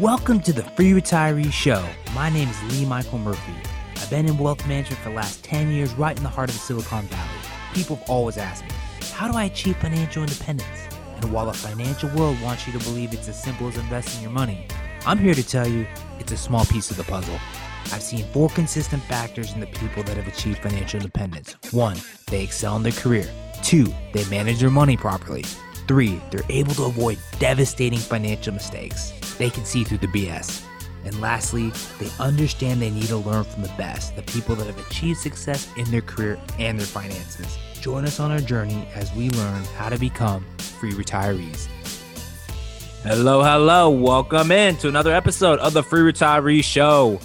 Welcome to the Free Retiree Show. My name is Lee Michael Murphy. I've been in wealth management for the last 10 years, right in the heart of the Silicon Valley. People have always asked me, how do I achieve financial independence? And while the financial world wants you to believe it's as simple as investing your money, I'm here to tell you it's a small piece of the puzzle. I've seen four consistent factors in the people that have achieved financial independence. One, they excel in their career. Two, they manage their money properly. Three, they're able to avoid devastating financial mistakes. They can see through the BS. And lastly, they understand they need to learn from the best, the people that have achieved success in their career and their finances. Join us on our journey as we learn how to become free retirees. Hello, hello. Welcome in to another episode of the Free Retiree Show.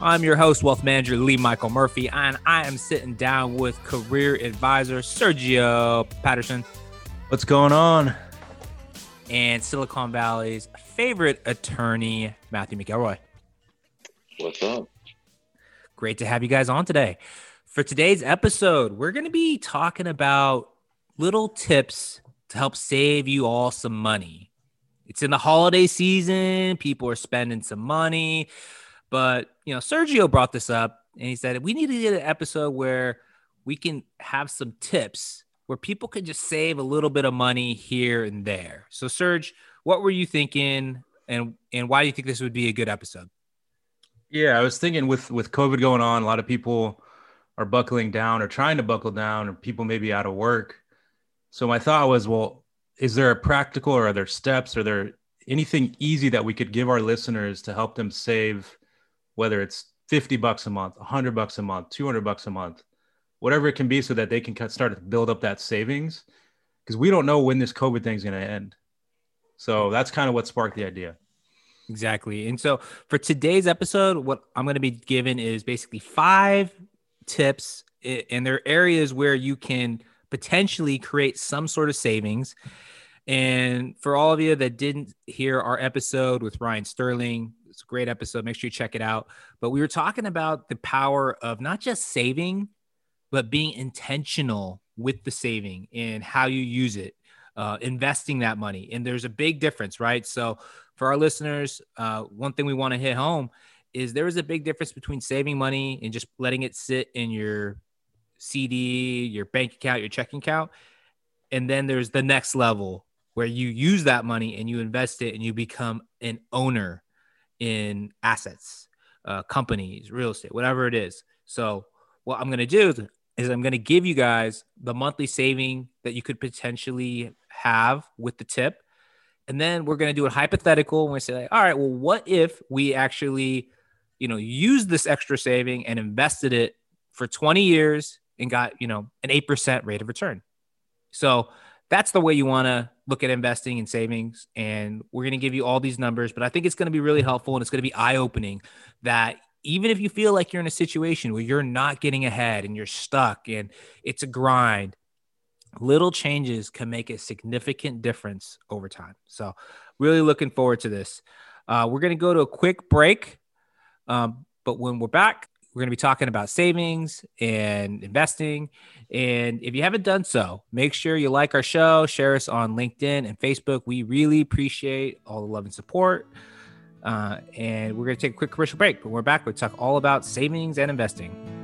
I'm your host, wealth manager Lee Michael Murphy, and I am sitting down with career advisor Sergio Patterson. What's going on? And Silicon Valley's favorite attorney, Matthew McElroy. What's up? Great to have you guys on today. For today's episode, we're going to be talking about little tips to help save you all some money. It's in the holiday season, people are spending some money. But you know, Sergio brought this up and he said we need to get an episode where we can have some tips where people can just save a little bit of money here and there. So, Serge, what were you thinking, and and why do you think this would be a good episode? Yeah, I was thinking with with COVID going on, a lot of people are buckling down or trying to buckle down, or people may be out of work. So my thought was, well, is there a practical or are there steps? Are there anything easy that we could give our listeners to help them save whether it's 50 bucks a month, 100 bucks a month, 200 bucks a month, whatever it can be so that they can start to build up that savings because we don't know when this COVID thing is going to end. So that's kind of what sparked the idea. Exactly. And so for today's episode, what I'm going to be given is basically five tips, and there are areas where you can potentially create some sort of savings. And for all of you that didn't hear our episode with Ryan Sterling, it's a great episode. Make sure you check it out. But we were talking about the power of not just saving, but being intentional with the saving and how you use it, uh, investing that money. And there's a big difference, right? So, for our listeners, uh, one thing we want to hit home is there is a big difference between saving money and just letting it sit in your CD, your bank account, your checking account. And then there's the next level where you use that money and you invest it and you become an owner in assets, uh, companies, real estate, whatever it is. So, what I'm going to do is I'm going to give you guys the monthly saving that you could potentially have with the tip. And then we're going to do a hypothetical. And we say, like, all right, well, what if we actually, you know, use this extra saving and invested it for 20 years and got, you know, an 8% rate of return? So that's the way you want to look at investing and savings. And we're going to give you all these numbers, but I think it's going to be really helpful and it's going to be eye opening that even if you feel like you're in a situation where you're not getting ahead and you're stuck and it's a grind, little changes can make a significant difference over time. So, really looking forward to this. Uh, we're going to go to a quick break. Um, but when we're back, we're going to be talking about savings and investing. And if you haven't done so, make sure you like our show, share us on LinkedIn and Facebook. We really appreciate all the love and support. Uh, and we're going to take a quick commercial break, but we're back. We'll talk all about savings and investing.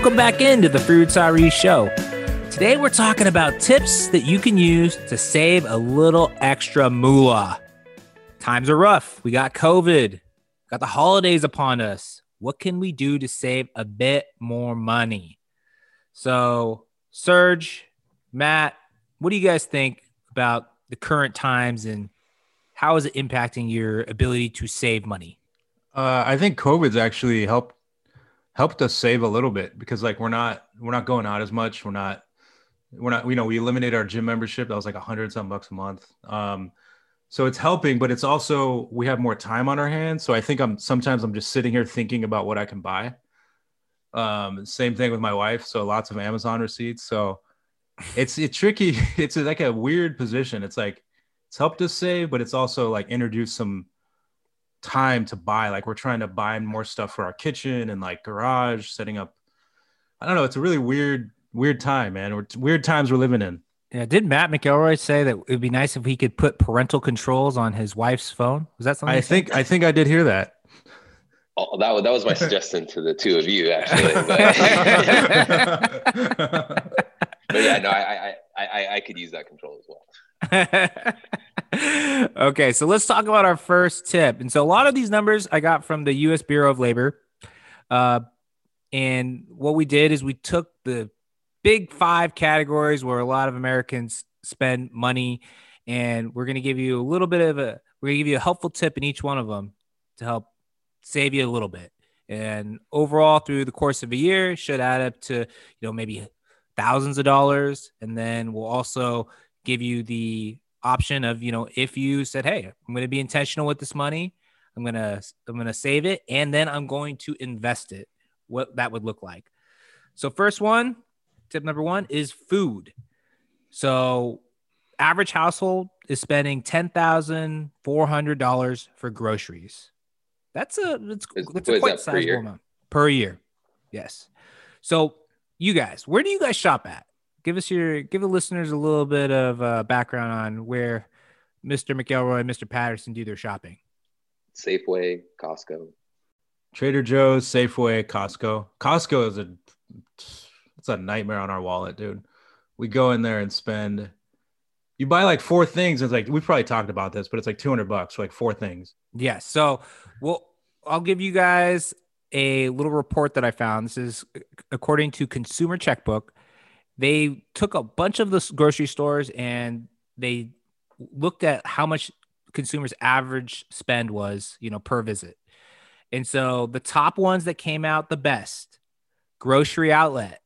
Welcome back into the Retiree Show. Today we're talking about tips that you can use to save a little extra moolah. Times are rough. We got COVID, got the holidays upon us. What can we do to save a bit more money? So, Serge, Matt, what do you guys think about the current times and how is it impacting your ability to save money? Uh, I think COVID's actually helped helped us save a little bit because like we're not we're not going out as much. We're not we're not you know we eliminated our gym membership that was like a hundred some bucks a month. Um, So it's helping, but it's also we have more time on our hands. So I think I'm sometimes I'm just sitting here thinking about what I can buy. Um, same thing with my wife. So lots of Amazon receipts. So it's it's tricky. It's like a weird position. It's like it's helped us save, but it's also like introduced some time to buy. Like we're trying to buy more stuff for our kitchen and like garage, setting up. I don't know. It's a really weird, weird time, man. We're, weird times we're living in. Yeah, did Matt McElroy say that it'd be nice if he could put parental controls on his wife's phone? Was that something? I think I think I did hear that. Oh, that was that was my suggestion to the two of you, actually. But, but yeah, no, I, I I I could use that control as well. okay, so let's talk about our first tip. And so a lot of these numbers I got from the U.S. Bureau of Labor. Uh, and what we did is we took the big five categories where a lot of Americans spend money, and we're going to give you a little bit of a we're going to give you a helpful tip in each one of them to help save you a little bit. And overall, through the course of a year, should add up to you know maybe thousands of dollars. And then we'll also give you the option of you know if you said hey i'm going to be intentional with this money i'm going to i'm going to save it and then i'm going to invest it what that would look like. So first one tip number one is food. So average household is spending $10400 for groceries. That's a that's, that's a quite sizable amount. Per year yes. So you guys where do you guys shop at give us your give the listeners a little bit of uh, background on where Mr. McElroy and Mr. Patterson do their shopping. Safeway, Costco, Trader Joe's, Safeway, Costco. Costco is a it's a nightmare on our wallet, dude. We go in there and spend. You buy like four things. It's like we've probably talked about this, but it's like two hundred bucks for like four things. Yes. Yeah, so, well, I'll give you guys a little report that I found. This is according to Consumer Checkbook they took a bunch of the grocery stores and they looked at how much consumers average spend was you know per visit. And so the top ones that came out the best grocery outlet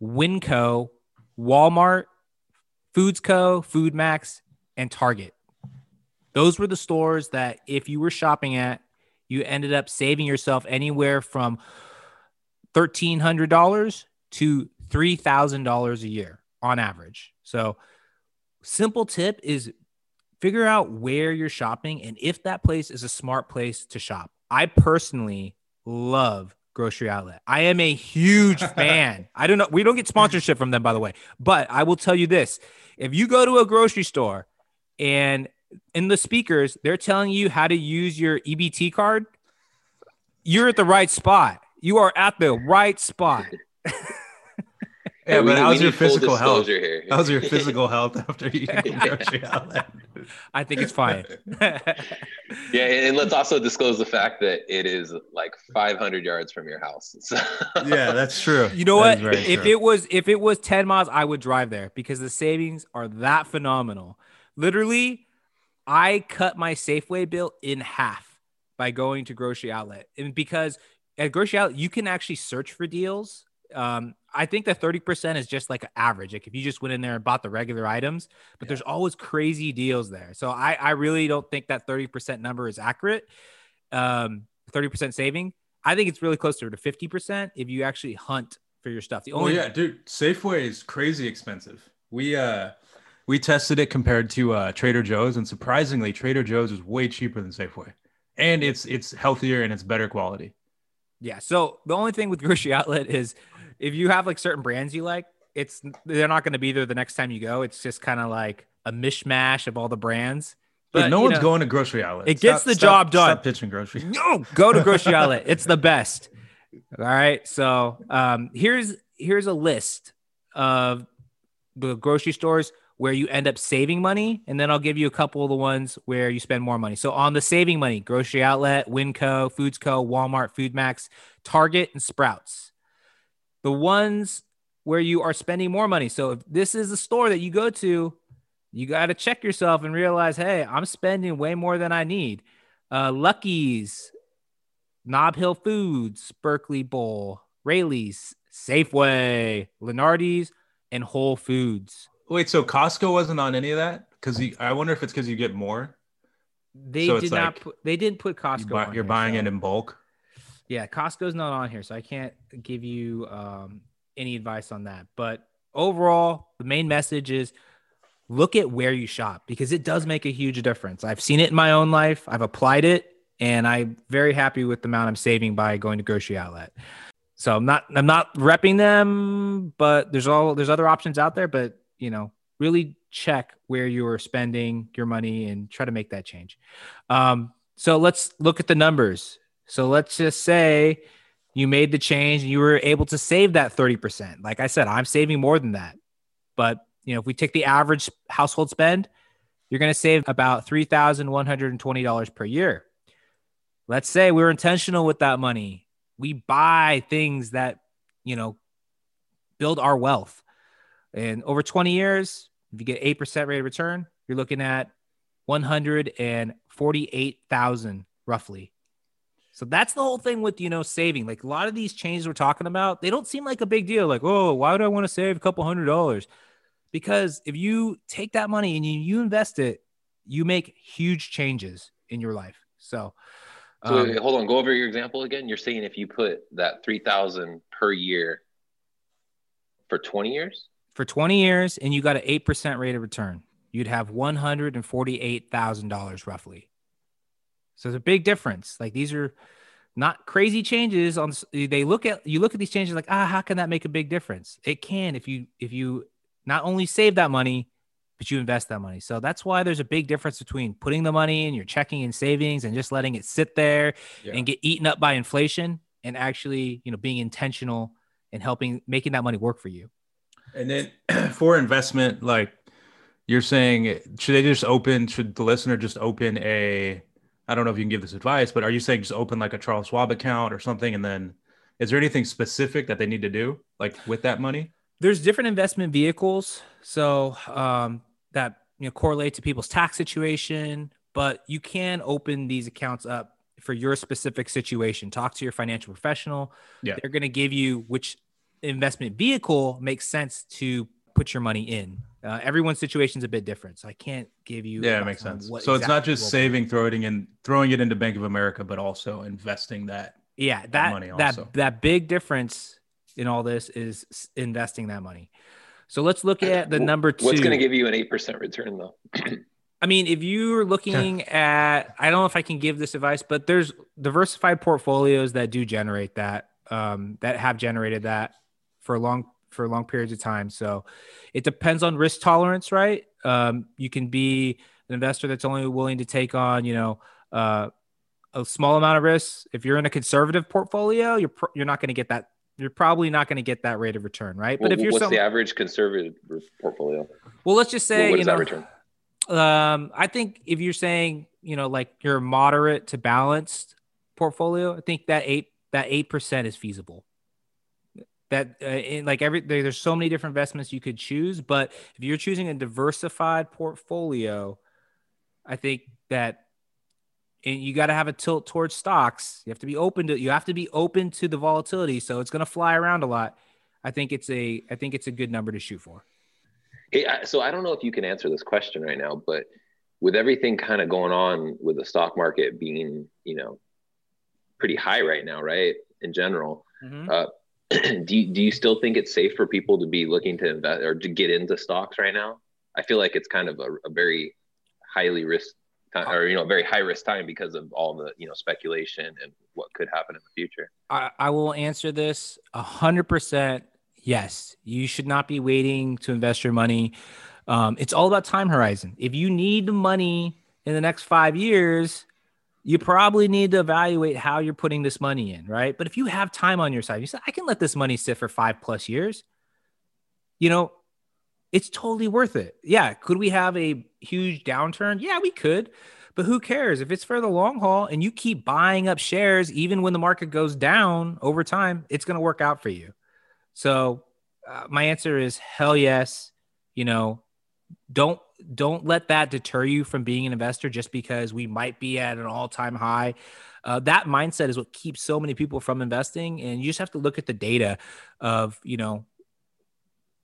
winco walmart foods co food max and target. Those were the stores that if you were shopping at you ended up saving yourself anywhere from $1300 to $3,000 a year on average. So, simple tip is figure out where you're shopping and if that place is a smart place to shop. I personally love Grocery Outlet. I am a huge fan. I don't know. We don't get sponsorship from them, by the way, but I will tell you this if you go to a grocery store and in the speakers, they're telling you how to use your EBT card, you're at the right spot. You are at the right spot. Yeah, but how's your physical health? Here. How's your physical health after eating grocery outlet? I think it's fine. yeah, and let's also disclose the fact that it is like 500 yards from your house. So. yeah, that's true. You know that what? If true. it was if it was 10 miles, I would drive there because the savings are that phenomenal. Literally, I cut my Safeway bill in half by going to grocery outlet, and because at grocery outlet you can actually search for deals um, I think that 30% is just like average. Like if you just went in there and bought the regular items, but yeah. there's always crazy deals there. So I, I really don't think that 30% number is accurate. Um, 30% saving. I think it's really closer to 50% if you actually hunt for your stuff. The only well, yeah, dude, Safeway is crazy expensive. We uh we tested it compared to uh Trader Joe's, and surprisingly, Trader Joe's is way cheaper than Safeway. And it's it's healthier and it's better quality. Yeah. So the only thing with grocery outlet is if you have like certain brands you like, it's they're not going to be there the next time you go. It's just kind of like a mishmash of all the brands. But no one's know, going to grocery outlet. It gets the stop, job done. Stop pitching grocery. No, go to grocery outlet. It's the best. All right. So um, here's here's a list of the grocery stores where you end up saving money, and then I'll give you a couple of the ones where you spend more money. So on the saving money, grocery outlet, Winco, Foods Co, Walmart, Food Max, Target, and Sprouts the ones where you are spending more money. So if this is a store that you go to, you got to check yourself and realize, hey, I'm spending way more than I need. Uh, Lucky's, Nob Hill Foods, Berkeley Bowl, Raley's, Safeway, Lunardi's, and Whole Foods. Wait, so Costco wasn't on any of that? Because I wonder if it's because you get more. They So did it's not. like Put, they didn't put You Costco. buy, on you're here, buying so- it in bulk. Yeah, Costco's not on here, so I can't give you um, any advice on that. But overall, the main message is look at where you shop because it does make a huge difference. I've seen it in my own life. I've applied it, and I'm very happy with the amount I'm saving by going to grocery outlet. So I'm not I'm not repping them, but there's all there's other options out there. But you know, really check where you are spending your money and try to make that change. Um, so let's look at the numbers. So let's just say you made the change and you were able to save that 30%. Like I said, I'm saving more than that. But, you know, if we take the average household spend, you're going to save about $3,120 per year. Let's say we're intentional with that money. We buy things that, you know, build our wealth. And over 20 years, if you get 8% rate of return, you're looking at 148,000 roughly. So that's the whole thing with, you know, saving. Like a lot of these changes we're talking about, they don't seem like a big deal. Like, oh, why would I want to save a couple hundred dollars? Because if you take that money and you, you invest it, you make huge changes in your life. So, So um, wait, hold on, go over your example again. You're saying if you put that three thousand per year for twenty years, for 20 years and you got an 8% rate of return, you'd have $148,000 roughly. So there's a big difference. Like these are not crazy changes on they look at you look at these changes like, "Ah, how can that make a big difference?" It can if you if you not only save that money, but you invest that money. So that's why there's a big difference between putting the money in your checking and savings and just letting it sit there Yeah. and get eaten up by inflation and actually, you know, being intentional and helping making that money work for you. And then for investment, like you're saying, should they just open? Should the listener just open a? I don't know if you can give this advice, but are you saying just open like a Charles Schwab account or something? And then, is there anything specific that they need to do, like with that money? there's different investment vehicles so um, that you know correlate to people's tax situation but you can open these accounts up for your specific situation talk to your financial professional Yeah. they're going to give you which investment vehicle makes sense to put your money in uh, everyone's situation is a bit different so i can't give you Yeah, it makes sense. what So it's not just will- saving, throwing it in, throwing it into Bank of America, but also investing that. yeah that that money that also. that big difference in all this is investing that money so let's look at the number two what's going to give you an eight percent return though? I mean, if you're looking at, I don't know if I can give this advice, but there's diversified portfolios that do generate that, um, that have generated that for a long for long periods of time. So it depends on risk tolerance, right? Um, you can be an investor that's only willing to take on, you know, uh, a small amount of risk. If you're in a conservative portfolio, you're pr- you're not going to get that. You're probably not going to get that rate of return, right? But if you're what's some, the average conservative portfolio? well, let's just say, Well, what you is know, that return? um, I think if you're saying, you know, like your moderate to balanced portfolio, I think that eight that eight percent is feasible. That uh, in like every there, there's so many different investments you could choose, but if you're choosing a diversified portfolio, I think that and you got to have a tilt towards stocks. You have to be open to you have to be open to the volatility, so it's going to fly around a lot. I think it's a I think it's a good number to shoot for. Hey, I- so I don't know if you can answer this question right now, but with everything kind of going on with the stock market being, you know, pretty high right now, right? In general, uh, do you, do you still think it's safe for people to be looking to invest or to get into stocks right now? I feel like it's kind of a, a very highly risk time, or you know, very high risk time because of all the you know speculation and what could happen in the future. I, I will answer this a hundred percent. Yes, you should not be waiting to invest your money. Um, it's all about time horizon. If you need the money in the next five years, you probably need to evaluate how you're putting this money in, right? But if you have time on your side, you say, I can let this money sit for five plus years, you know, it's totally worth it. Yeah. Could we have a huge downturn? Yeah, we could. But who cares if it's for the long haul and you keep buying up shares, even when the market goes down over time, it's going to work out for you. So, uh, my answer is hell yes. You know, don't don't let that deter you from being an investor just because we might be at an all-time high. Uh, that mindset is what keeps so many people from investing, and you just have to look at the data of you know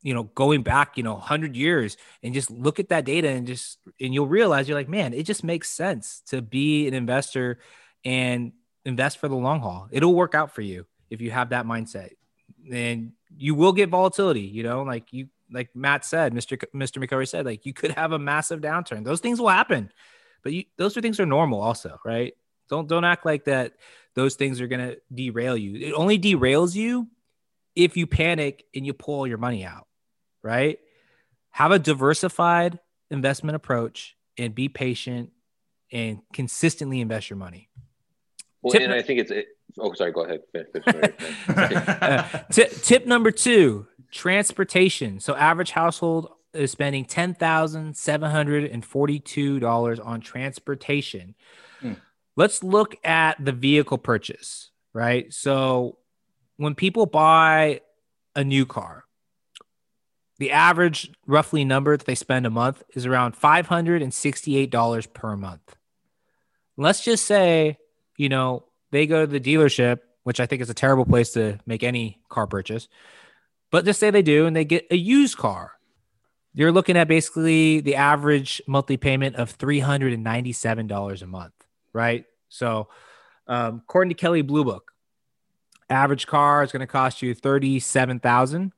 you know, going back, you know, 100 years and just look at that data and just, and you'll realize you're like, man, it just makes sense to be an investor and invest for the long haul. It'll work out for you if you have that mindset. And you will get volatility, you know, like you, like Matt said, Mr. Mr. McCurry said, like you could have a massive downturn. Those things will happen, but you, those are things are normal also, right? Don't, don't act like that. Those things are going to derail you. It only derails you if you panic and you pull your money out right? Have a diversified investment approach and be patient and consistently invest your money. Well, tip and I think it's, it, oh, sorry, go ahead. uh, t- tip number two transportation. So, average household is spending $10,742 on transportation. Hmm. Let's look at the vehicle purchase, right? So, when people buy a new car, the average roughly number that they spend a month is around $568 per month. Let's just say, you know, they go to the dealership, which I think is a terrible place to make any car purchase. But just say they do and they get a used car. You're looking at basically the average monthly payment of $397 a month, right? So, um, according to Kelley Blue Book, average car is going to cost you 37000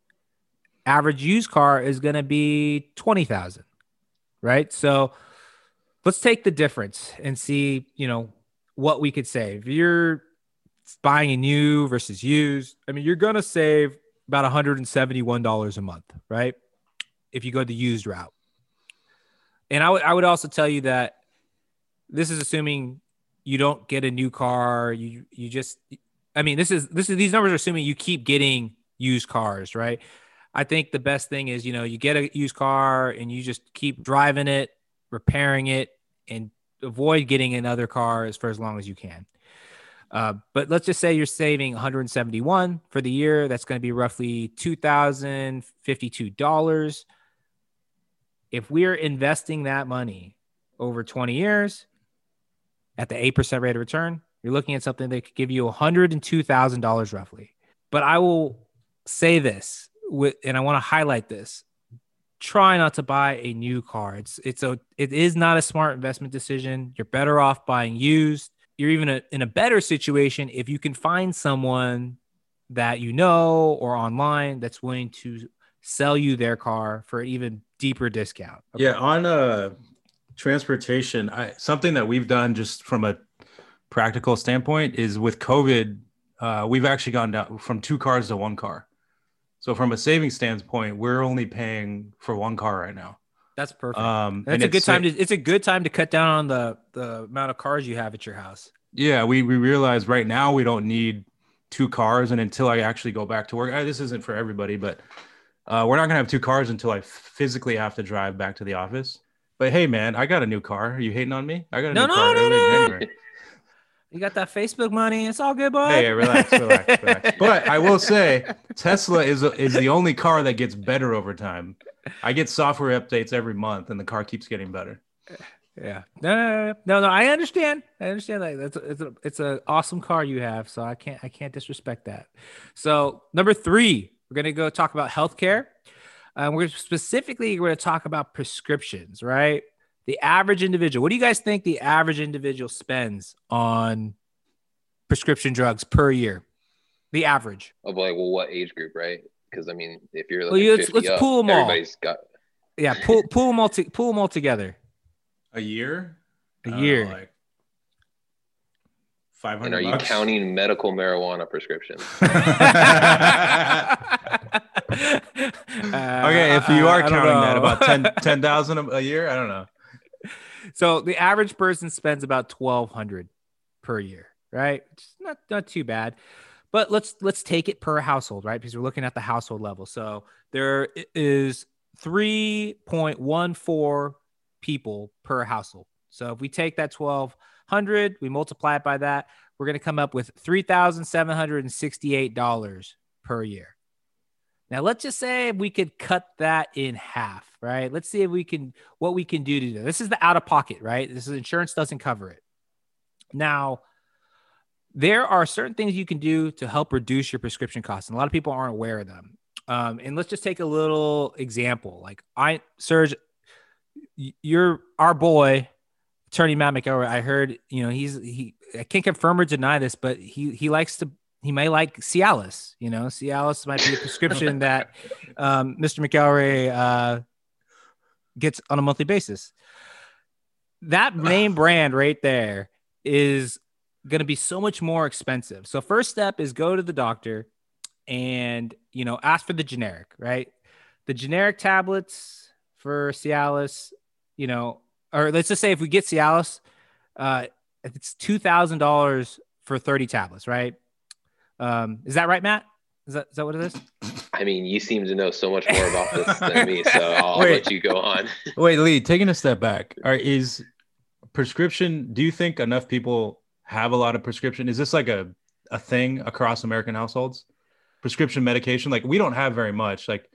average used car is going to be 20,000, right? So let's take the difference and see, you know, what we could save. If you're buying a new versus used, I mean, you're going to save about $171 a month, right? If you go the used route. And I would I would also tell you that this is assuming you don't get a new car, you you just I mean, this is this is these numbers are assuming you keep getting used cars, right? I think the best thing is, you know, you get a used car and you just keep driving it, repairing it, and avoid getting another car as for as long as you can. Uh, but let's just say you're saving 171 for the year. That's going to be roughly $2,052. If we're investing that money over 20 years at the 8% rate of return, you're looking at something that could give you $102,000 roughly. But I will say this with, and I want to highlight this. Try not to buy a new car. It's it's a it is not a smart investment decision. You're better off buying used. You're even a, in a better situation if you can find someone that you know or online that's willing to sell you their car for an even deeper discount. Okay. Yeah, on uh transportation, I something that we've done just from a practical standpoint is with COVID, uh, we've actually gone down from two cars to one car. So from a saving standpoint, we're only paying for one car right now. That's perfect. Um, That's a good time to. It's a good time to cut down on the the amount of cars you have at your house. Yeah, we we realize right now we don't need two cars, and until I actually go back to work, uh, this isn't for everybody, but uh, we're not gonna have two cars until I physically have to drive back to the office. But hey, man, I got a new car. Are you hating on me? I got a no, new no, car no, no, no. You got that Facebook money. It's all good, boy. Hey, relax, relax, relax. But I will say, Tesla is is the only car that gets better over time. I get software updates every month, and the car keeps getting better. Yeah, no, no, no. I understand. I understand that. It's a, it's a, it's an awesome car you have, so I can't I can't disrespect that. So number three, we're gonna go talk about healthcare. Um, we're specifically we're going to talk about prescriptions, right? The average individual, what do you guys think the average individual spends on prescription drugs per year? The average. Of like, well, what age group, right? Because I mean, if you're well, let's, let's up, pull them all. Everybody's got. Yeah, pull pull them all to, pull them all together. A year. A year. Uh, like five hundred. And are bucks? you counting medical marijuana prescriptions? Uh, okay, if you are counting that, about 10,000 10, a year, I don't know so the average person spends about 1200 per year, right? It's not not too bad. But let's let's take it per household, right? Because we're looking at the household level. So there is 3.14 people per household. So if we take that 1200, we multiply it by that, we're going to come up with $3,768 per year. Now, let's just say we could cut that in half, right? Let's see if we can, what we can do to do this. is the out of pocket, right? This is insurance doesn't cover it. Now, there are certain things you can do to help reduce your prescription costs, and a lot of people aren't aware of them. Um, and let's just take a little example. Like I, Serge, you're our boy, attorney Matt McElroy. I heard, you know, he's he. I can't confirm or deny this, but he he likes to. He may like Cialis. You know, Cialis might be a prescription that um, Mr. McElroy uh, gets on a monthly basis. That name brand right there is going to be so much more expensive. So first step is go to the doctor and you know ask for the generic, right? The generic tablets for Cialis, you know, or let's just say if we get Cialis, uh, it's two thousand dollars for thirty tablets, right? Um, is that right, Matt? Is that is that what it is? I mean, you seem to know so much more about this than me, so I'll let you go on. wait, Lee, taking a step back, are, is prescription? Do you think enough people have a lot of prescription? Is this like a a thing across American households? Prescription medication, like we don't have very much. Like,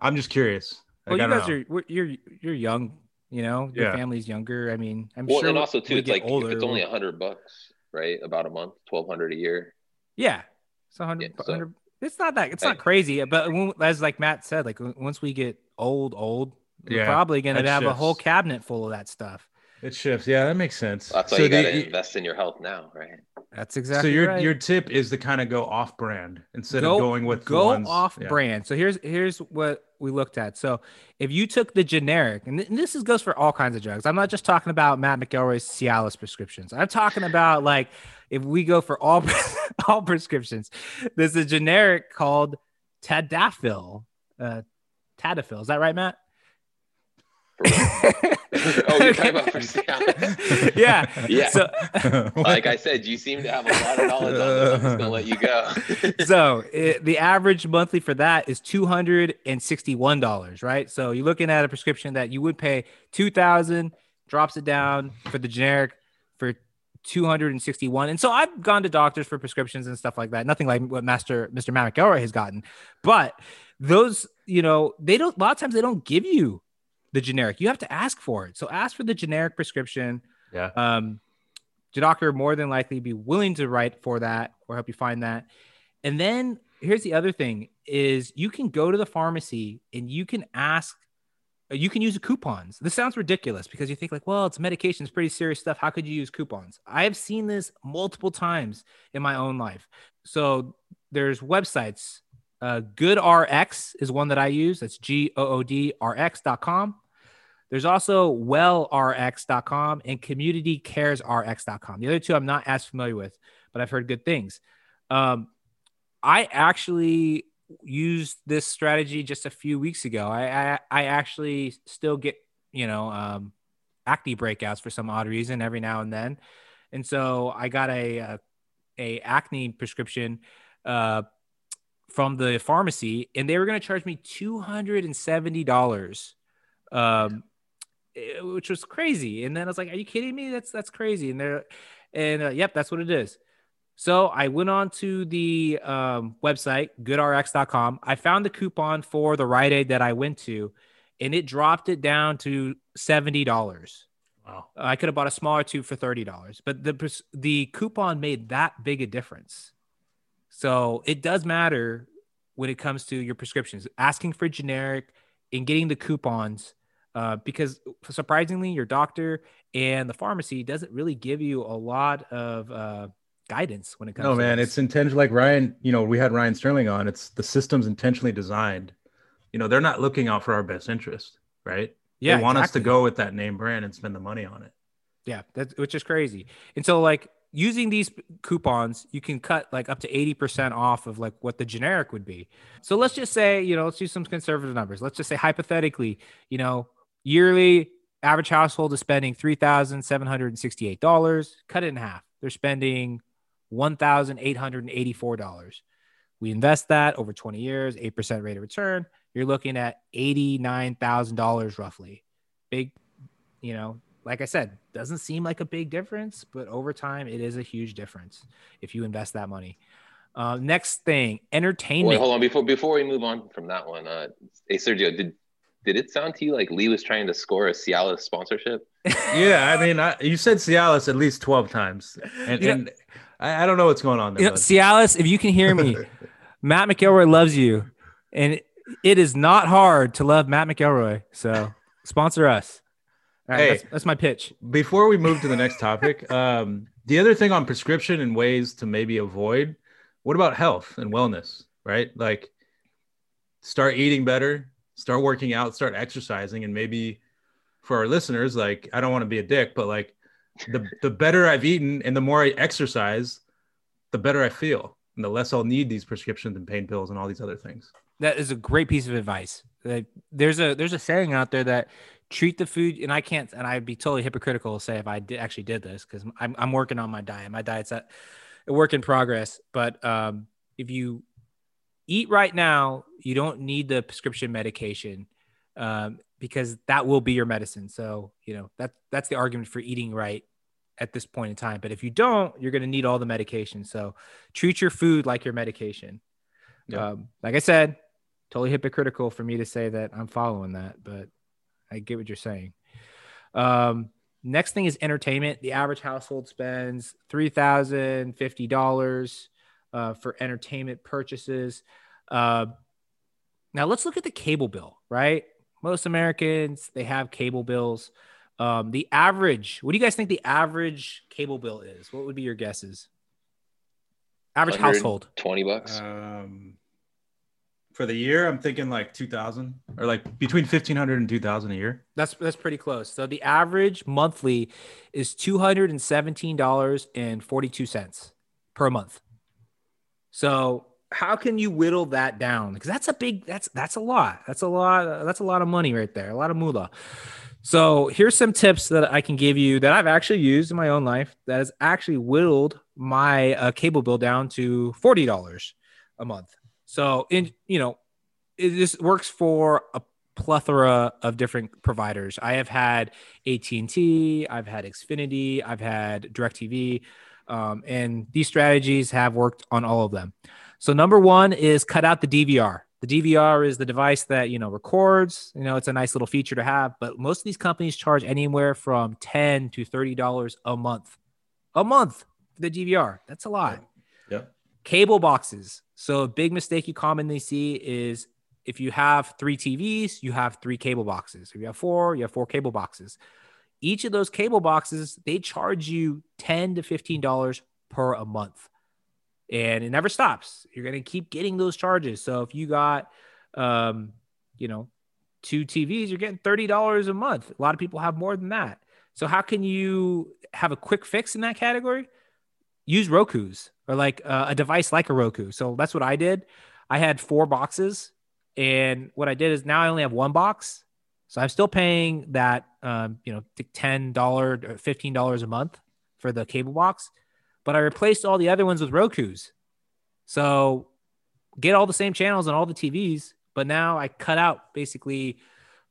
I'm just curious. Well, you guys know. are you're you're young, you know. Your yeah. family's younger. I mean, I'm well, sure. and also too, it's like older, if it's only a hundred bucks, right? About a month, twelve hundred a year. Yeah, it's hundred. Yeah, so, it's not that. It's not crazy, but when, as like Matt said, like once we get old, old, we're probably gonna have shifts. a whole cabinet full of that stuff. It shifts. Yeah, that makes sense. That's why so you got to invest in your health now, right? That's exactly. So your right. your tip is to kind of go off brand instead go, of going with go ones, off yeah. brand. So here's here's what we looked at. So if you took the generic, and, th- and this is, goes for all kinds of drugs. I'm not just talking about Matt McElroy's Cialis prescriptions. I'm talking about like if we go for all all prescriptions, there's a generic called Tadalafil. Uh, Tadalafil. Is that right, Matt? oh, you're talking about for Cialis. yeah. Yeah. So, like I said, you seem to have a lot of knowledge on this. I'm just gonna let you go. so it, the average monthly for that is two hundred and sixty-one dollars, right? So you're looking at a prescription that you would pay two thousand, drops it down for the generic for 261. And so I've gone to doctors for prescriptions and stuff like that. Nothing like what Master Mr. Matt McElroy has gotten. But those, you know, they don't a lot of times they don't give you the generic. You have to ask for it. So ask for the generic prescription. Yeah. Um, the doctor more than likely be willing to write for that or help you find that. And then here's the other thing is you can go to the pharmacy and you can ask you can use coupons. This sounds ridiculous because you think like, well, it's medication, it's pretty serious stuff. How could you use coupons? I have seen this multiple times in my own life. So there's websites. Uh, GoodRx is one that I use. That's G O O D R X.com. There's also wellrx.com and communitycaresrx.com. The other two I'm not as familiar with, but I've heard good things. Um, I actually used this strategy just a few weeks ago. I, I, I actually still get, you know, um, acne breakouts for some odd reason every now and then. And so I got a, a, a acne prescription, uh, from the pharmacy and they were going to charge me $270 um, Eh, which was crazy. And then I was like, "Are you kidding me? That's that's crazy." And they're, and uh, yep, that's what it is. So I went on to the um, website goodrx.com. I found the coupon for the Rite Aid that I went to, and it dropped it down to seventy dollars. Wow! I could have bought a smaller tube for thirty dollars, but the the coupon made that big a difference. So it does matter when it comes to your prescriptions. Asking for generic and getting the coupons uh, because surprisingly, your doctor and the pharmacy doesn't really give you a lot of uh, guidance when it comes. No, man, this. it's intentional. Like Ryan, you know, we had Ryan Sterling on. It's the system's intentionally designed. You know, they're not looking out for our best interest, right? Yeah, they want exactly. us to go with that name brand and spend the money on it. Yeah, that's which is crazy. And so, like using these coupons, you can cut like up to 80% off of like what the generic would be. So let's just say, you know, let's use some conservative numbers. Let's just say hypothetically, you know, Yearly average household is spending $3,768. Cut it in half. They're spending $1,884. We invest that over 20 years, 8% rate of return. You're looking at $89,000 roughly. Big, you know, like I said, doesn't seem like a big difference, but over time, it is a huge difference if you invest that money. Uh, next thing, entertainment. Wait, hold on before before we move on from that one. Uh, hey Sergio, did did it sound to you like Lee was trying to score a Cialis sponsorship? yeah, I mean, I, you said Cialis at least twelve times, and, and I, I, don't know what's going on there. You know, Cialis, if you can hear me, Matt McElroy loves you. and it, is not hard to love Matt McElroy. So sponsor us. All right, Hey. that's, that's my pitch. Before we move to the next topic, um, the other thing on prescription and ways to maybe avoid, what about health and wellness, right? Like start eating better, start working out, start exercising, and maybe for our listeners, like I don't want to be a dick, but like the the better I've eaten and the more I exercise, the better I feel. And the less I'll need these prescriptions and pain pills and all these other things. That is a great piece of advice. Like, there's a there's a saying out there that treat the food, and I can't, and I'd be totally hypocritical to say if I did, actually did this because I'm I'm working on my diet. My diet's a work in progress. But um, if you eat right now, you don't need the prescription medication um, because that will be your medicine. So you know that that's the argument for eating right at this point in time. But if you don't, you're going to need all the medication. So treat your food like your medication. Yeah. Um, like I said, totally hypocritical for me to say that I'm following that, but I get what you're saying. Um, next thing is entertainment. The average household spends three thousand fifty dollars uh, for entertainment purchases. Uh, now let's look at the cable bill. Right, most Americans they have cable bills. Um, the average. What do you guys think the average cable bill is? What would be your guesses? Average household. 20 bucks. Um, for the year, I'm thinking like 2000 or like between 1500 and 2000 a year. That's that's pretty close. So the average monthly is two hundred and seventeen dollars and forty two cents per month. So how can you whittle that down? Because that's a big that's that's a lot. That's a lot. That's a lot of money right there. A lot of moolah. So here's some tips that I can give you that I've actually used in my own life that has actually whittled my uh, cable bill down to forty dollars a month. So in you know, it this works for a plethora of different providers. I have had AT&T, I've had Xfinity, I've had DirecTV, um, and these strategies have worked on all of them. So number one is cut out the DVR. The DVR is the device that you know records. You know, it's a nice little feature to have, but most of these companies charge anywhere from ten to thirty dollars a month. A month for the DVR. That's a lot Yeah. cable boxes. So a big mistake you commonly see is if you have three TVs, you have three cable boxes. If you have four, you have four cable boxes. Each of those cable boxes, they charge you 10 to $15 per a month. And it never stops. You're going to keep getting those charges. So if you got um, you know, two TVs, you're getting $30 a month. A lot of people have more than that. So how can you have a quick fix in that category? use Roku's or like uh, a device like a Roku. So that's what I did. I had four boxes, and what I did is now I only have one box. So I'm still paying that, um, you know, ten dollar, or fifteen dollars a month for the cable box, but I replaced all the other ones with Roku's. So get all the same channels on all the TVs, but now I cut out basically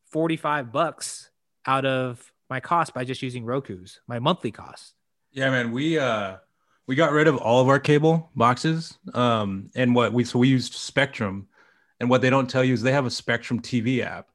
forty five bucks out of my cost by just using Roku's, my monthly cost. Yeah, man. We uh we got rid of all of our cable boxes. Um, and what we so we used Spectrum, and what they don't tell you is they have a Spectrum TV app.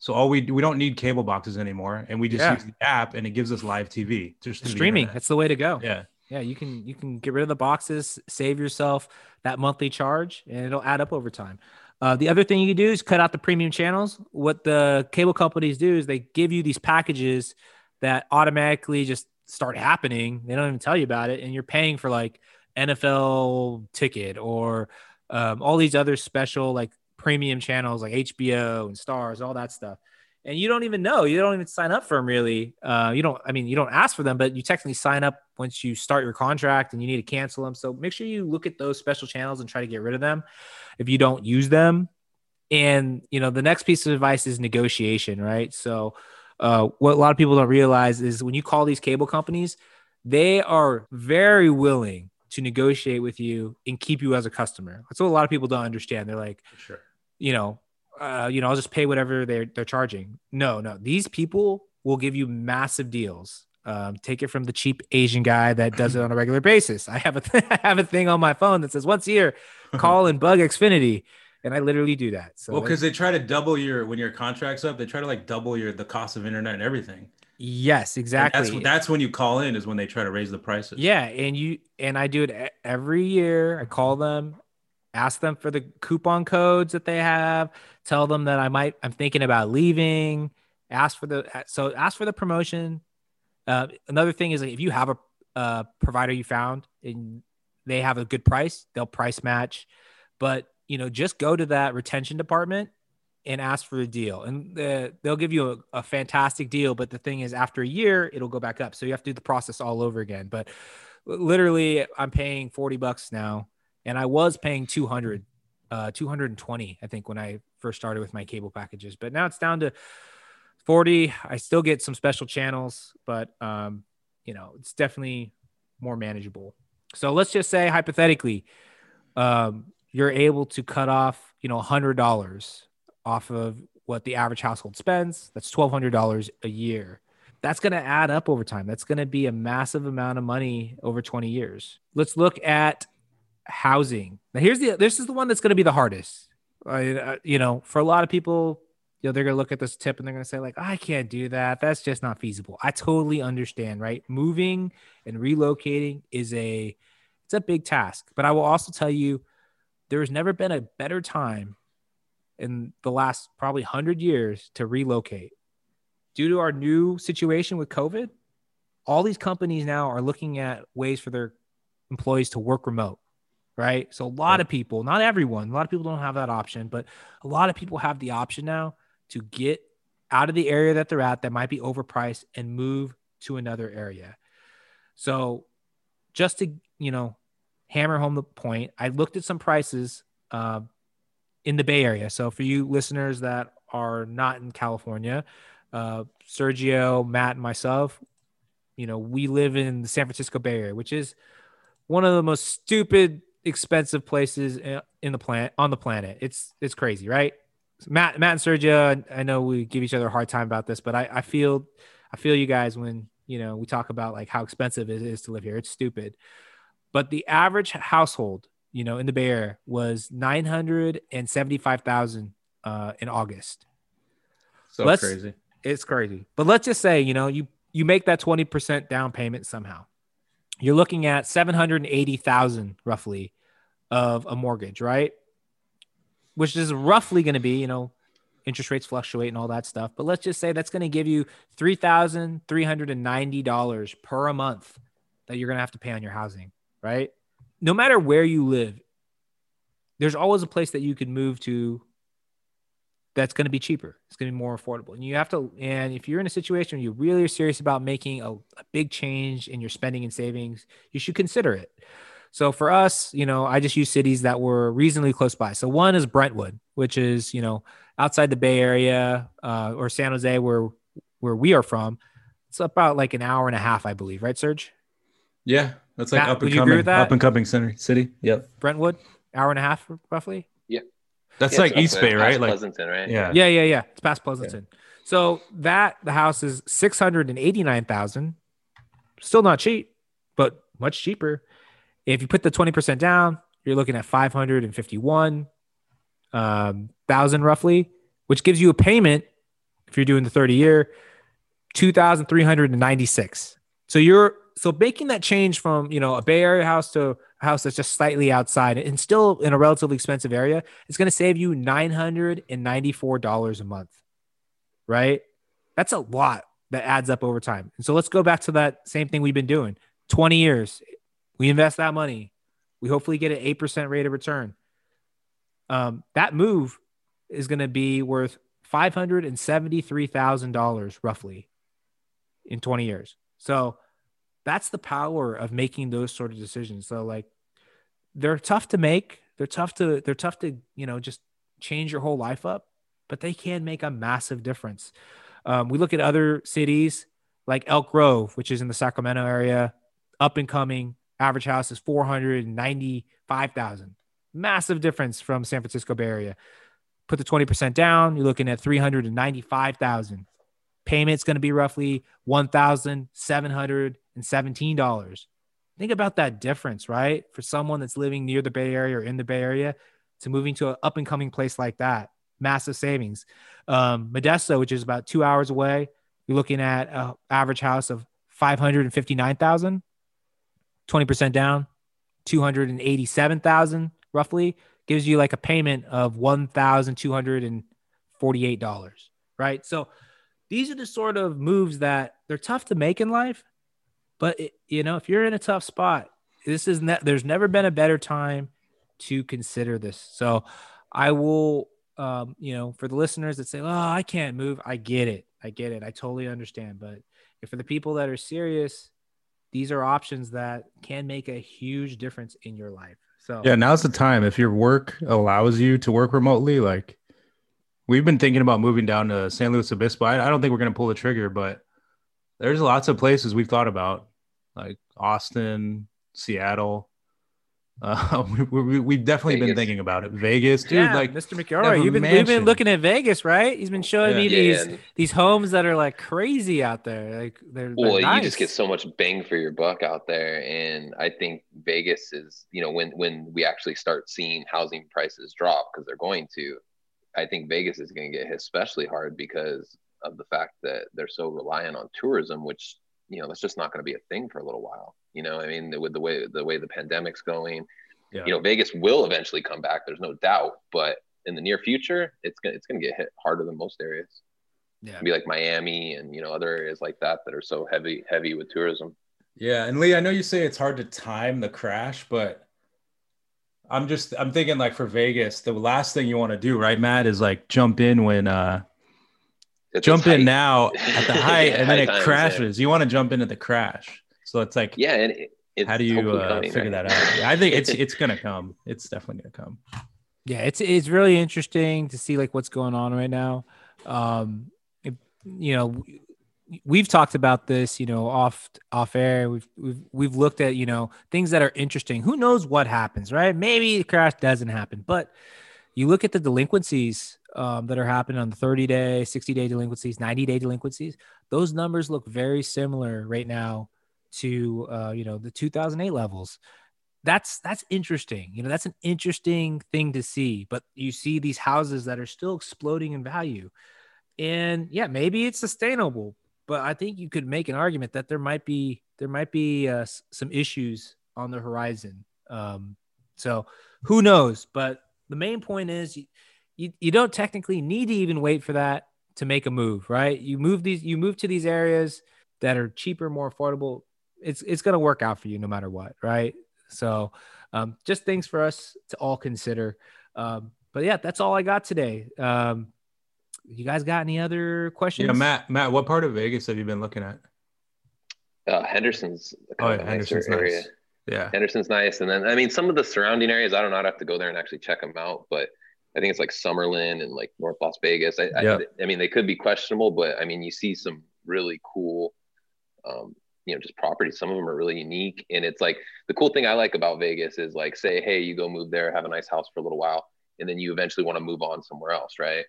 So all we we don't need cable boxes anymore, and we just Yeah. use the app, and it gives us live TV. Just Streaming, that's the way to go. Yeah. Yeah, you can you can get rid of the boxes, save yourself that monthly charge, and it'll add up over time. Uh, the other thing you can do is cut out the premium channels. What the cable companies do is they give you these packages that automatically just start happening. They don't even tell you about it, and you're paying for like NFL ticket or um, all these other special like premium channels like HBO and Starz, all that stuff and you don't even know. You don't even sign up for them really. Uh, you don't. I mean, you don't ask for them, but you technically sign up once you start your contract, and you need to cancel them. So make sure you look at those special channels and try to get rid of them if you don't use them. And you know, the next piece of advice is negotiation, right? So, uh, what a lot of people don't realize is when you call these cable companies, they are very willing to negotiate with you and keep you as a customer. That's what a lot of people don't understand. They're like, sure. you know, uh, you know, I'll just pay whatever they're they're charging. No, no, these people will give you massive deals. Um, take it from the cheap Asian guy that does it on a regular basis. I have a th- I have a thing on my phone that says once a year, call and bug Xfinity, and I literally do that. So Well, because they try to double your when your contract's up, they try to like double your the cost of internet and everything. yes, exactly. that's that's when you call in is when they try to raise the prices. Yeah, and you and I do it every year. I call them, ask them for the coupon codes that they have, tell them that I might, I'm thinking about leaving, ask for the, so ask for the promotion. Uh, another thing is like if you have a, a provider you found and they have a good price, they'll price match. But, you know, just go to that retention department and ask for a deal. And they'll give you a, a, fantastic deal but the thing is after a year it'll go back up. So you have to do the process all over again. But literally i'm paying 40 bucks now and i was paying 200 uh 220 i think when i first started with my cable packages. But now it's down to 40 i still get some special channels but um you know it's definitely more manageable so let's just say hypothetically um you're able to cut off you know $100 off of what the average household spends. That's $1,200 a year. That's going to add up over time. That's going to be a massive amount of money over 20 years. Let's look at housing. Now, here's the this is the one that's going to be the hardest. Uh, you know, for a lot of people, you know, they're going to look at this tip and they're going to say like, I can't do that. That's just not feasible. I totally understand, right? Moving and relocating is a it's a big task. But I will also tell you there has never been a better time in the last probably 100 years to relocate. Due to our new situation with COVID, all these companies now are looking at ways for their employees to work remote, right? So a lot of people, not everyone, a lot of people don't have that option, but a lot of people have the option now to get out of the area that they're at that might be overpriced and move to another area. So just to, you know, hammer home the point, I looked at some prices uh, in the Bay Area. So for you listeners that are not in California, uh, Sergio, Matt, and myself, you know, we live in the San Francisco Bay Area, which is one of the most stupid, expensive places in the planet on the planet. It's it's crazy, right? Matt, Matt and Sergio, I know we give each other a hard time about this, but I, I feel I feel you guys when you know we talk about like how expensive it is to live here. It's stupid. But the average household you know, in the Bay Area was 975,000 uh, in August. So let's, crazy. It's crazy. But let's just say, you know, you, you make that 20% down payment somehow. You're looking at 780,000 roughly of a mortgage, right? Which is roughly going to be, you know, interest rates fluctuate and all that stuff. But let's just say that's going to give you $3,390 per month that you're going to have to pay on your housing, right? no matter where you live, there's always a place that you could move to that's going to be cheaper. It's going to be more affordable. And you have to, and if you're in a situation where you really are serious about making a, a, big change in your spending and savings, you should consider it. So for us, you know, I just use cities that were reasonably close by. So one is Brentwood, which is, you know, outside the Bay Area uh, or San Jose, where where we are from. It's about like an hour and a half, I believe, right, Serge? Yeah, that's like Matt, up and coming, up and coming center city. Yep. Brentwood, hour and a half roughly. Yeah. That's yeah, like East Bay, right? Like Pleasanton, right? Yeah. Yeah, yeah, yeah. It's past Pleasanton. Yeah. So that the house is six hundred and eighty nine thousand. Still not cheap, but much cheaper. If you put the twenty percent down, you're looking at five hundred and fifty one um, thousand roughly, which gives you a payment if you're doing the thirty year, two thousand three hundred and ninety six. So you're so making that change from you know a Bay Area house to a house that's just slightly outside and still in a relatively expensive area, it's going to save you nine hundred and ninety four dollars a month, right? That's a lot that adds up over time. And so let's go back to that same thing we've been doing. Twenty years, we invest that money, we hopefully get an eight percent rate of return. Um, that move is going to be worth five hundred and seventy three thousand dollars roughly in twenty years. So that's the power of making those sort of decisions. So like they're tough to make. They're tough to they're tough to, you know, just change your whole life up, but they can make a massive difference. Um, we look at other cities like Elk Grove, which is in the Sacramento area, up and coming. Average house is 495,000. Massive difference from San Francisco Bay Area. Put the 20% down, you're looking at 395,000. Payment's going to be roughly 1,700 and $17. Think about that difference, right? For someone that's living near the Bay Area or in the Bay Area to moving to an up and coming place like that, massive savings. Um, Modesto, which is about two hours away, you're looking at an average house of 559,000, 20% down, 287,000 roughly gives you like a payment of $1,248, right? So these are the sort of moves that they're tough to make in life. But, it, you know, if you're in a tough spot, this is ne- there's never been a better time to consider this. So I will, um, you know, for the listeners that say, oh, I can't move, I get it. I get it. I totally understand. But for the people that are serious, these are options that can make a huge difference in your life. So yeah, now's the time. If your work allows you to work remotely, like we've been thinking about moving down to San Luis Obispo. I, I don't think we're gonna pull the trigger, but there's lots of places we've thought about, like Austin, Seattle. Uh, we, we, have definitely Vegas. been thinking about it. Vegas, dude. Yeah, like Mr. McElroy, you've been we've been looking at Vegas, right? He's been showing yeah. me these yeah. these homes that are like crazy out there. Like they're, well, they're nice. you just get so much bang for your buck out there, and I think Vegas is, you know, when when we actually start seeing housing prices drop because they're going to, I think Vegas is going to get hit especially hard because of the fact that they're so reliant on tourism, which you know that's just not going to be a thing for a little while. You know, I mean, with the way the way the pandemic's going, yeah. you know, Vegas will eventually come back. There's no doubt, but in the near future, it's gonna it's gonna get hit harder than most areas. Yeah, be like Miami and you know other areas like that that are so heavy heavy with tourism. Yeah, and Lee, I know you say it's hard to time the crash, but I'm just I'm thinking like for Vegas, the last thing you want to do, right, Matt, is like jump in when uh jump in now at the height yeah, and then it times, crashes. Yeah. You want to jump into the crash. So it's like, yeah, and it, how do you uh, coming, figure right? that out? I think it's it's gonna come. It's definitely gonna come. Yeah, it's it's really interesting to see like what's going on right now. Um, it, you know, we've talked about this, you know, off off air. We've we've we've looked at you know things that are interesting. Who knows what happens, right? Maybe the crash doesn't happen, but you look at the delinquencies um, that are happening on the 30 day, 60 day delinquencies, 90 day delinquencies. Those numbers look very similar right now to uh, you know the 2008 levels. That's that's interesting. You know that's an interesting thing to see but you see these houses that are still exploding in value. And yeah maybe it's sustainable but i think you could make an argument that there might be there might be uh, some issues on the horizon. Um, so who knows? But the main point is you, you, you don't technically need to even wait for that to make a move right you move these you move to these areas that are cheaper more affordable it's it's going to work out for you no matter what, right? So, um, just things for us to all consider. Um, but yeah, that's all I got today. Um, you guys got any other questions? Yeah, Matt. Matt, what part of Vegas have you been looking at? Uh, Henderson's oh, yeah, Henderson's area. Nice. Yeah, Henderson's nice, and then I mean some of the surrounding areas. I don't know. I'd have to go there and actually check them out, but I think it's like Summerlin and like North Las Vegas. I, yep. I, I mean, they could be questionable, but I mean, you see some really cool um, you know just properties. Some of them are really unique and it's like the cool thing i like about vegas is like say hey you go move there have a nice house for a little while and then you eventually want to move on somewhere else right?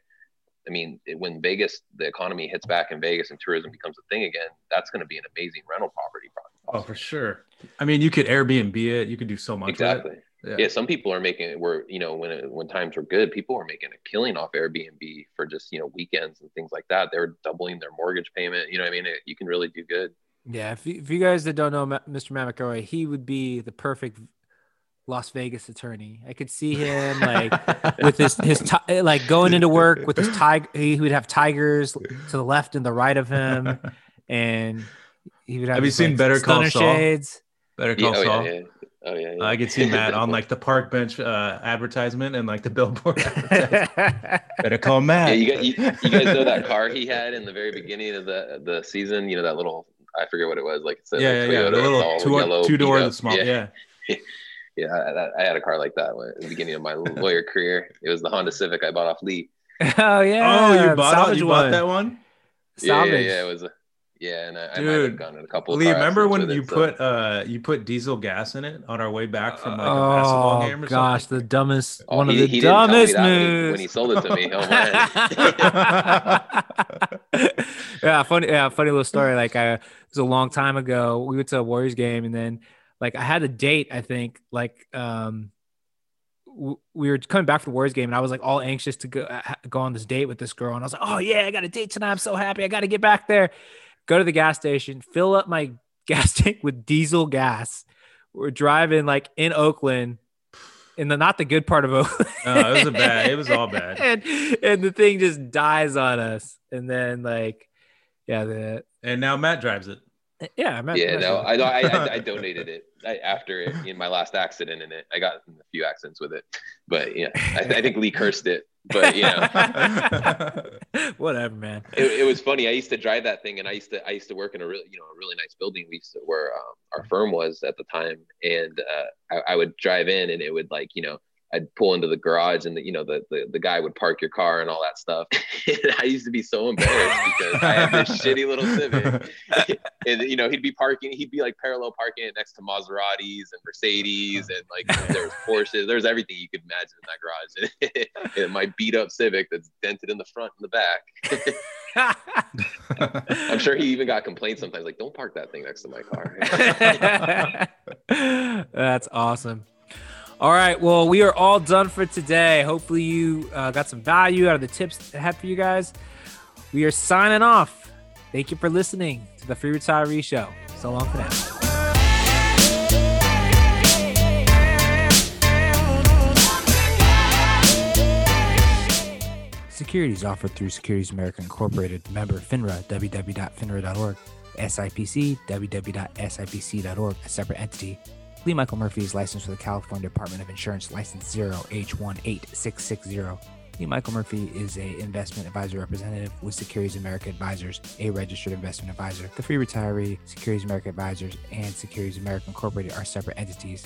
I mean it, when vegas the economy hits back in vegas and tourism becomes a thing again that's going to be an amazing rental property oh for sure. I mean you could airbnb it. You could do so much exactly yeah. yeah. some people are making it where you know when it, when times were good people were making a killing off airbnb for just you know weekends and things like that They were doubling their mortgage payment you know what i mean it, you can really do good yeah, if you, if you guys that don't know Mr. Matt he would be the perfect Las Vegas attorney. I could see him like with his his like going into work with his tiger. He would have tigers to the left and the right of him, and he would have. Have you seen like, Better Call Saul? Shades. Better Call oh, yeah, Saul. Oh, yeah, yeah. Oh yeah, yeah. I could see Matt on like the park bench uh, advertisement and like the billboard. Better call Matt. Yeah, you, got, you, you, guys know that car he had in the very beginning of the the season. You know that little I forget what it was. Like it's yeah, like yeah, yeah, the little two, two door, the small, yeah. Yeah, yeah I, I, had a car like that at the beginning of my lawyer career. It was the Honda Civic I bought off Lee. Oh yeah. Oh, you bought, you bought that one? Yeah, yeah, yeah, it was. A, yeah, and I, Dude, I might have gone in a couple. Lee, remember when you it, put so. uh you put diesel gas in it on our way back from like a oh, basketball game or gosh, something? the dumbest oh, one he, of the dumbest moves when he, when he, sold it to me. Oh yeah, funny. Yeah, funny little story. Like I, it was a long time ago. We went to a Warriors game, and then like I had a date. I think like um we were coming back from the Warriors game, and I was like all anxious to go go on this date with this girl, and I was like, "Oh yeah, I got a date tonight. I'm so happy. I got to get back there." Go to the gas station, fill up my gas tank with diesel gas. We're driving like in Oakland, in the not the good part of Oakland. No, it was a bad. It was all bad. and and the thing just dies on us, and then like, yeah, the And now Matt drives it. yeah, Matt, yeah, Matt- no, I, I, I, I donated it I, after it, in my last accident in it. I got in a few accidents with it, but yeah, I, I think Lee cursed it. But you know, whatever, man. it, it was funny. I used to drive that thing, and I used to I used to work in a really you know a really nice building. We used to where um, our firm was at the time, and uh, I, I would drive in, and it would like you know. I'd pull into the garage and the, you know the, the the guy would park your car and all that stuff. and I used to be so embarrassed because I had this shitty little Civic, and you know he'd be parking, he'd be like parallel parking it next to Maseratis and Mercedes and like there was Porsches, there's everything you could imagine in that garage. and my beat up Civic that's dented in the front and the back. I'm sure he even got complaints sometimes, like don't park that thing next to my car. That's awesome. All right. Well, we are all done for today. Hopefully, you uh, got some value out of the tips I had for you guys. We are signing off. Thank you for listening to the Free Retiree Show. So long for now. Securities offered through Securities America Incorporated, member FINRA, www.finra.org, SIPC, www.sipc.org, a separate entity. Lee Michael Murphy is licensed with the California Department of Insurance, license 0H18660. Lee Michael Murphy is a investment advisor representative with Securities America Advisors, a registered investment advisor. The Free Retiree, Securities America Advisors, and Securities America Incorporated are separate entities.